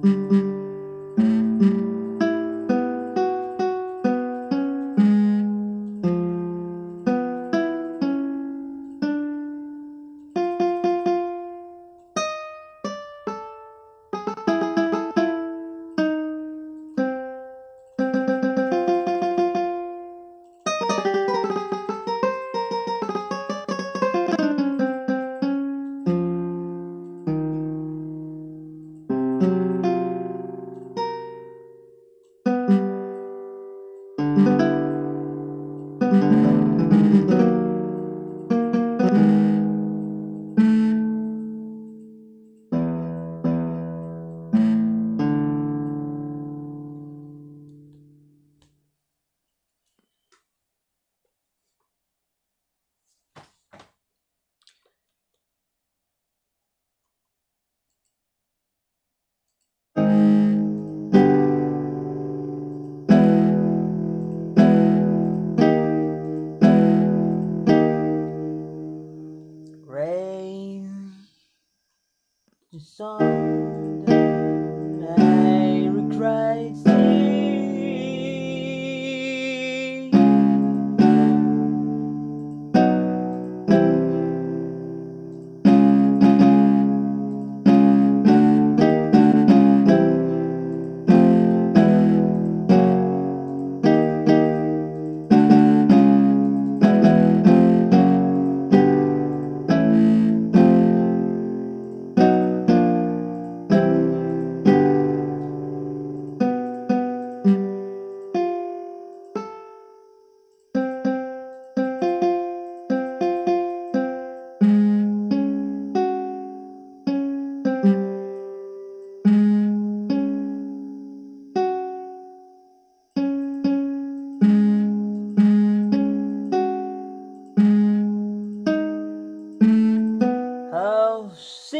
Rain the sun see